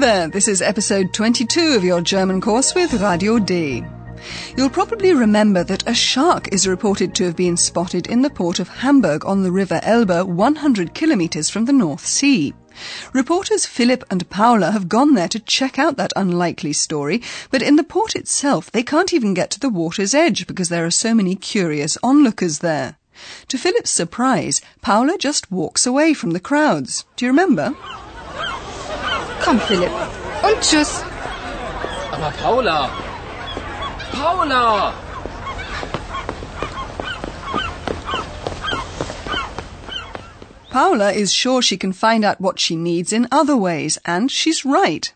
There, this is episode 22 of your German course with Radio D. You'll probably remember that a shark is reported to have been spotted in the port of Hamburg on the River Elbe 100 kilometres from the North Sea. Reporters Philip and Paula have gone there to check out that unlikely story, but in the port itself they can't even get to the water's edge because there are so many curious onlookers there. To Philip's surprise, Paula just walks away from the crowds. Do you remember? Komm, Philipp. Und tschüss. Aber Paula! Paula! Paula is sure she can find out what she needs in other ways, and she's right.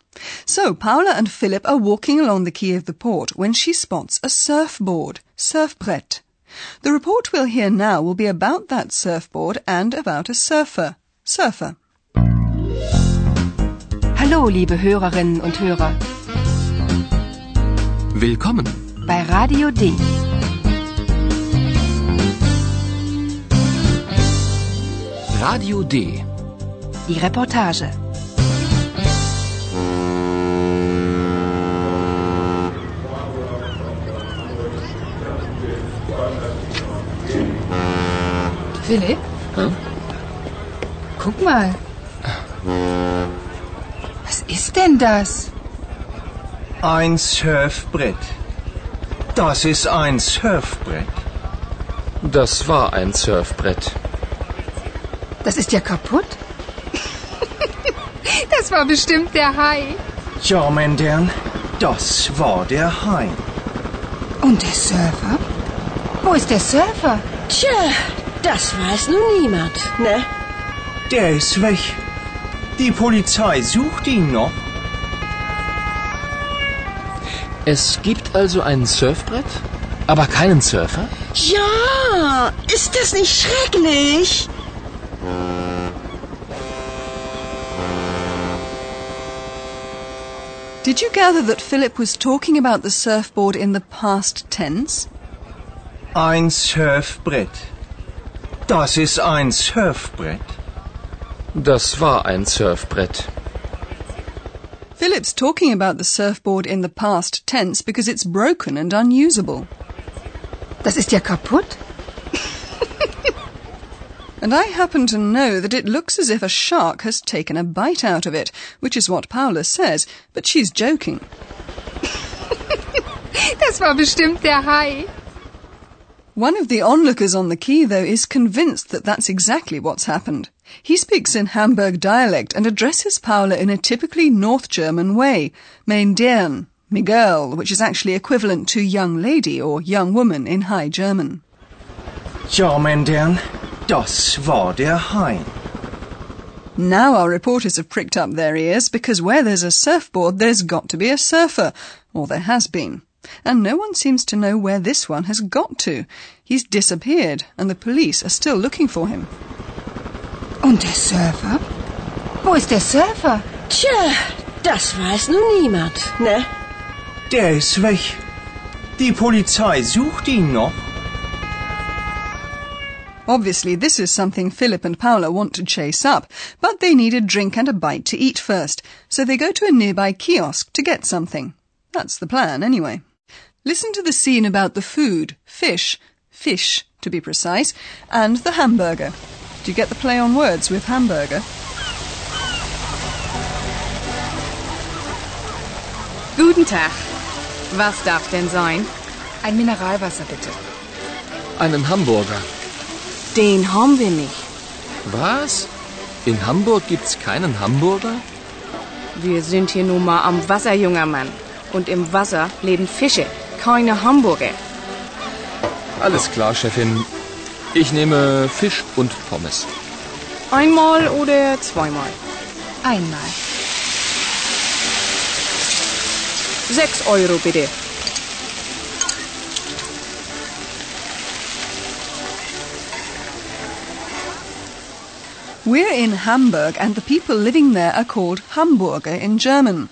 So Paula and Philip are walking along the quay of the port when she spots a surfboard, surfbrett. The report we'll hear now will be about that surfboard and about a surfer, surfer. Hallo, liebe Hörerinnen und Hörer. Willkommen. Bei Radio D. Radio D. Die Reportage. Philipp? Hm? Guck mal. Was ist denn das? Ein Surfbrett. Das ist ein Surfbrett. Das war ein Surfbrett. Das ist ja kaputt. das war bestimmt der Hai. Ja, mein Herrn, das war der Hai. Und der Surfer? Wo ist der Surfer? Tja, das weiß nun niemand, ne? Der ist weg. Die Polizei sucht ihn noch. Es gibt also ein Surfbrett, aber keinen Surfer? Ja, ist das nicht schrecklich? Did you gather that Philip was talking about the surfboard in the past tense? Ein Surfbrett. Das ist ein Surfbrett. Das war ein Surfbrett. Philip's talking about the surfboard in the past tense because it's broken and unusable. Das ist ja kaputt. And I happen to know that it looks as if a shark has taken a bite out of it, which is what Paula says, but she's joking. Das war bestimmt der Hai. One of the onlookers on the quay, though, is convinced that that's exactly what's happened. He speaks in Hamburg dialect and addresses Paula in a typically North German way, mein Dirn, Miguel, which is actually equivalent to young lady or young woman in High German. Ja, mein Herrn, das war der Hai. Now our reporters have pricked up their ears because where there's a surfboard, there's got to be a surfer, or there has been. And no one seems to know where this one has got to. He's disappeared, and the police are still looking for him. Und der Surfer? Wo ist der Surfer? Tja, das weiß nun niemand, ne? Der ist weg. Die Polizei sucht ihn noch. Obviously, this is something Philip and Paula want to chase up, but they need a drink and a bite to eat first, so they go to a nearby kiosk to get something. That's the plan, anyway. Listen to the scene about the food, fish, fish to be precise, and the hamburger. Do you get the play on words with hamburger? Guten Tag. Was darf denn sein? Ein Mineralwasser bitte. Einen Hamburger. Den haben wir nicht. Was? In Hamburg gibt's keinen Hamburger? Wir sind hier nun mal am Wasser, junger Mann. Und im Wasser leben Fische, keine Hamburger. Alles klar, Chefin. Ich nehme Fisch und Pommes. Einmal oder zweimal? Einmal. Sechs Euro bitte. We're in Hamburg and the people living there are called Hamburger in German.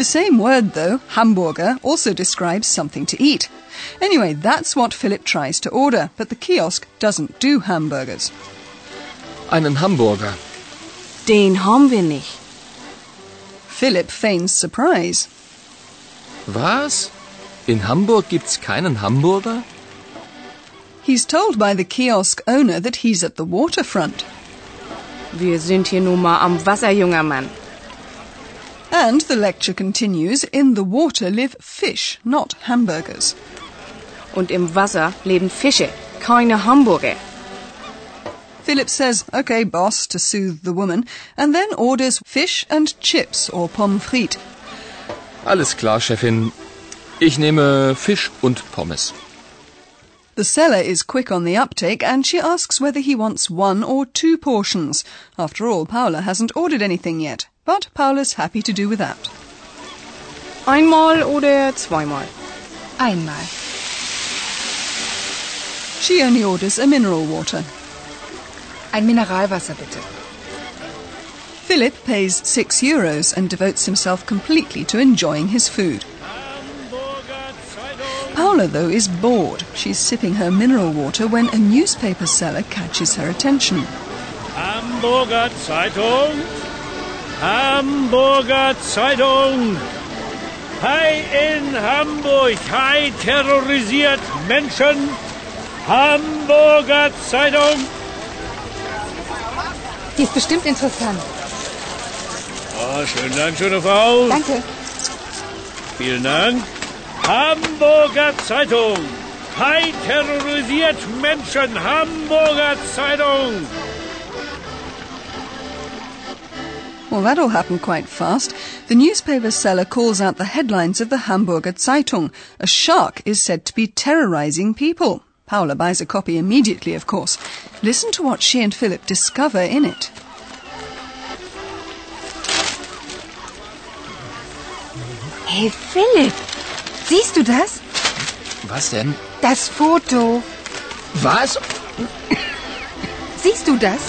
The same word though, Hamburger, also describes something to eat. Anyway, that's what Philip tries to order, but the kiosk doesn't do hamburgers. Einen Hamburger. Den haben wir nicht. Philip feigns surprise. Was? In Hamburg gibt's keinen Hamburger? He's told by the kiosk owner that he's at the waterfront. Wir sind hier nun mal am Wasser, junger Mann. And the lecture continues in the water live fish, not hamburgers. Und im Wasser leben Fische, keine Hamburger. Philip says, OK, boss, to soothe the woman, and then orders fish and chips or pommes frites. Alles klar, Chefin. Ich nehme Fisch und Pommes. The seller is quick on the uptake and she asks whether he wants one or two portions. After all, Paula hasn't ordered anything yet, but Paula's happy to do without. Einmal oder zweimal? Einmal. She only orders a mineral water. Ein Mineralwasser bitte. Philip pays six euros and devotes himself completely to enjoying his food. Paula, though, is bored. She's sipping her mineral water when a newspaper seller catches her attention. Hamburger Zeitung. Hamburger Zeitung. Hai in Hamburg. Hai terrorisiert Menschen. Hamburger Zeitung. Die ist bestimmt interessant. Oh, schönen Dank, schöne Frau. Danke. Vielen Dank. Hamburger Zeitung. Hai terrorisiert Menschen. Hamburger Zeitung. Well, that all happened quite fast. The newspaper seller calls out the headlines of the Hamburger Zeitung. A shark is said to be terrorizing people. Paula buys a copy immediately, of course. Listen to what she and Philip discover in it. Hey Philipp, siehst du das? Was denn? Das Foto. Was? Siehst du das?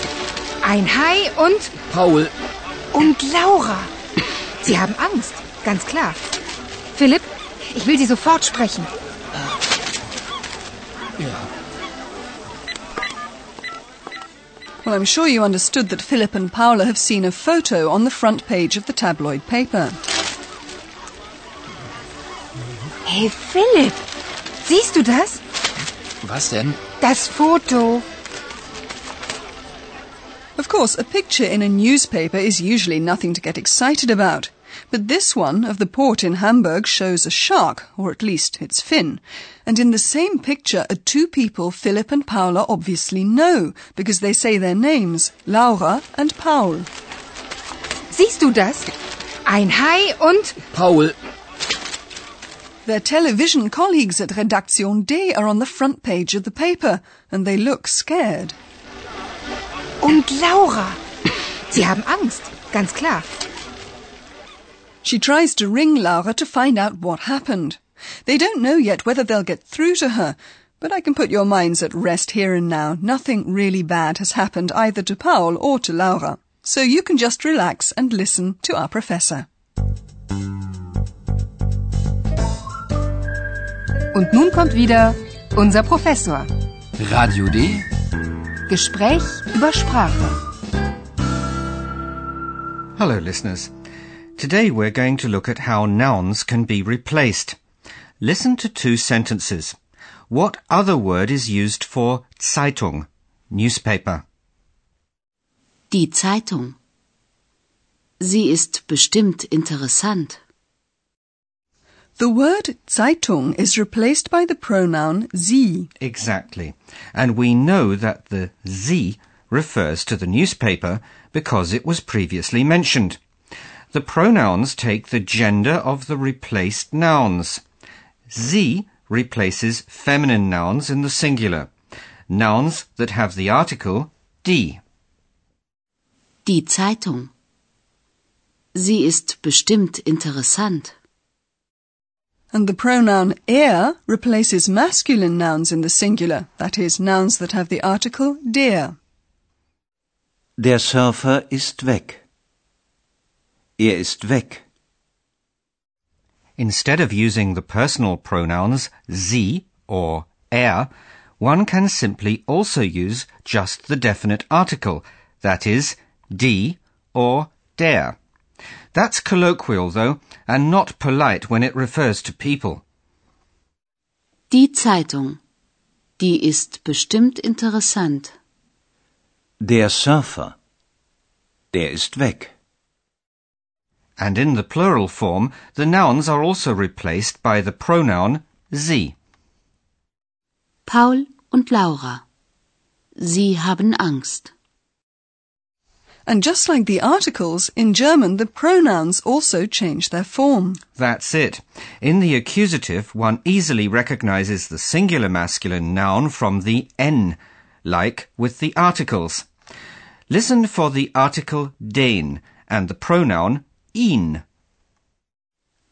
Ein Hai und Paul. Und Laura. Sie haben Angst, ganz klar. Philipp, ich will Sie sofort sprechen. Well, I'm sure you understood that Philip and Paula have seen a photo on the front page of the tabloid paper. Hey Philipp, siehst du das? Was denn? Das Foto. Of course, a picture in a newspaper is usually nothing to get excited about. But this one of the port in Hamburg shows a shark, or at least its fin. And in the same picture are two people Philip and Paula obviously know, because they say their names, Laura and Paul. Siehst du das? Ein Hai und Paul. Their television colleagues at Redaktion D are on the front page of the paper, and they look scared. Und Laura. Sie haben Angst, ganz klar. She tries to ring Laura to find out what happened. They don't know yet whether they'll get through to her, but I can put your minds at rest here and now. Nothing really bad has happened either to Paul or to Laura. So you can just relax and listen to our professor. Und nun kommt wieder unser Professor. Radio D. Gespräch über Sprache. Hello, listeners. Today we're going to look at how nouns can be replaced. Listen to two sentences. What other word is used for Zeitung, newspaper? Die Zeitung. Sie ist bestimmt interessant. The word Zeitung is replaced by the pronoun sie. Exactly. And we know that the sie refers to the newspaper because it was previously mentioned. The pronouns take the gender of the replaced nouns. Sie replaces feminine nouns in the singular, nouns that have the article die. Die Zeitung. Sie ist bestimmt interessant. And the pronoun er replaces masculine nouns in the singular, that is, nouns that have the article der. Der Surfer ist weg. Er ist weg. Instead of using the personal pronouns sie or er, one can simply also use just the definite article, that is, die or der. That's colloquial, though, and not polite when it refers to people. Die Zeitung. Die ist bestimmt interessant. Der Surfer. Der ist weg. And in the plural form, the nouns are also replaced by the pronoun sie. Paul und Laura. Sie haben Angst. And just like the articles, in German the pronouns also change their form. That's it. In the accusative, one easily recognizes the singular masculine noun from the N, like with the articles. Listen for the article den and the pronoun ihn.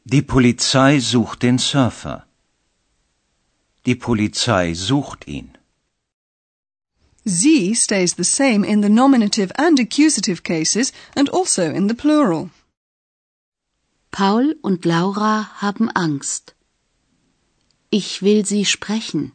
Die Polizei sucht den Surfer. Die Polizei sucht ihn. Sie stays the same in the nominative and accusative cases and also in the plural. Paul und Laura haben Angst. Ich will sie sprechen.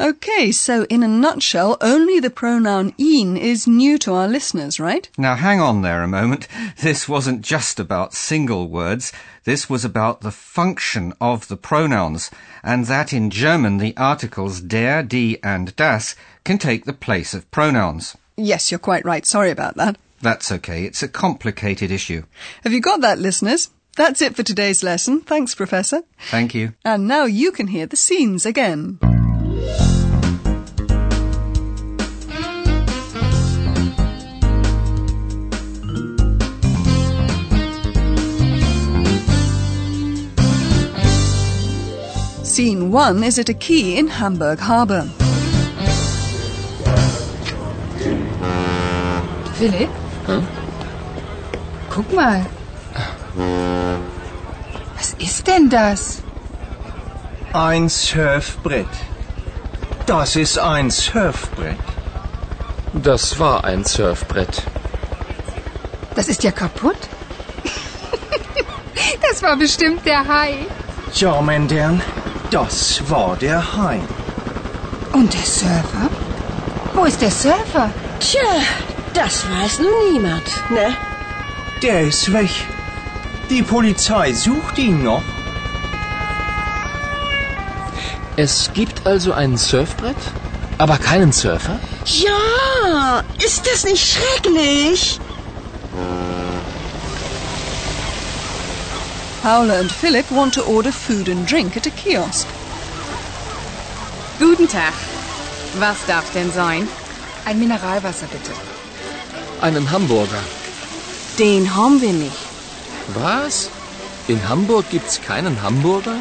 Okay, so in a nutshell, only the pronoun ihn is new to our listeners, right? Now hang on there a moment. This wasn't just about single words. This was about the function of the pronouns, and that in German the articles der, die, and das can take the place of pronouns. Yes, you're quite right. Sorry about that. That's okay. It's a complicated issue. Have you got that, listeners? That's it for today's lesson. Thanks, Professor. Thank you. And now you can hear the scenes again. 1 is at a quay in Hamburg Harbour. Philipp? Guck mal. Was ist denn das? Ein Surfbrett. Das ist ein Surfbrett. Das war ein Surfbrett. Das ist ja kaputt. das war bestimmt der Hai. Ja, mein Herrn, das war der Hai. Und der Surfer? Wo ist der Surfer? Tja, das weiß nun niemand, ne? Der ist weg. Die Polizei sucht ihn noch. Es gibt also ein Surfbrett, aber keinen Surfer? Ja, ist das nicht schrecklich? Paula and Philip want to order food and drink at a kiosk. Guten Tag. Was darf denn sein? Ein Mineralwasser bitte. Einen Hamburger. Den haben wir nicht. Was? In Hamburg gibt's keinen Hamburger?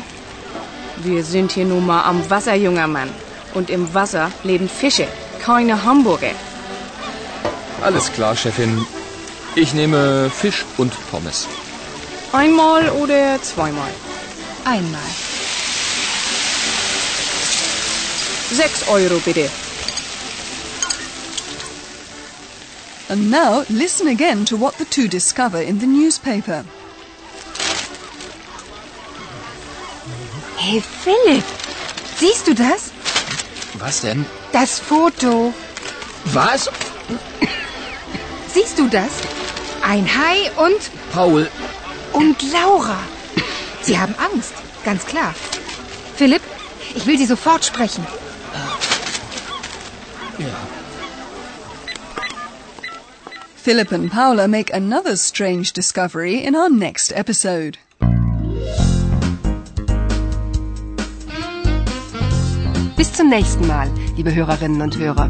Wir sind hier nun mal am Wasser, junger Mann. Und im Wasser leben Fische, keine Hamburger. Alles klar, Chefin. Ich nehme Fisch und Pommes. Einmal oder zweimal? Einmal. Sechs Euro bitte. And now listen again to what the two discover in the newspaper. Hey Philipp, siehst du das? Was denn? Das Foto. Was? Siehst du das? Ein Hai und Paul, und Laura. Sie haben Angst, ganz klar. Philipp, ich will Sie sofort sprechen. Philip and Paula make another strange discovery in our next episode. Bis zum nächsten Mal, liebe Hörerinnen und Hörer.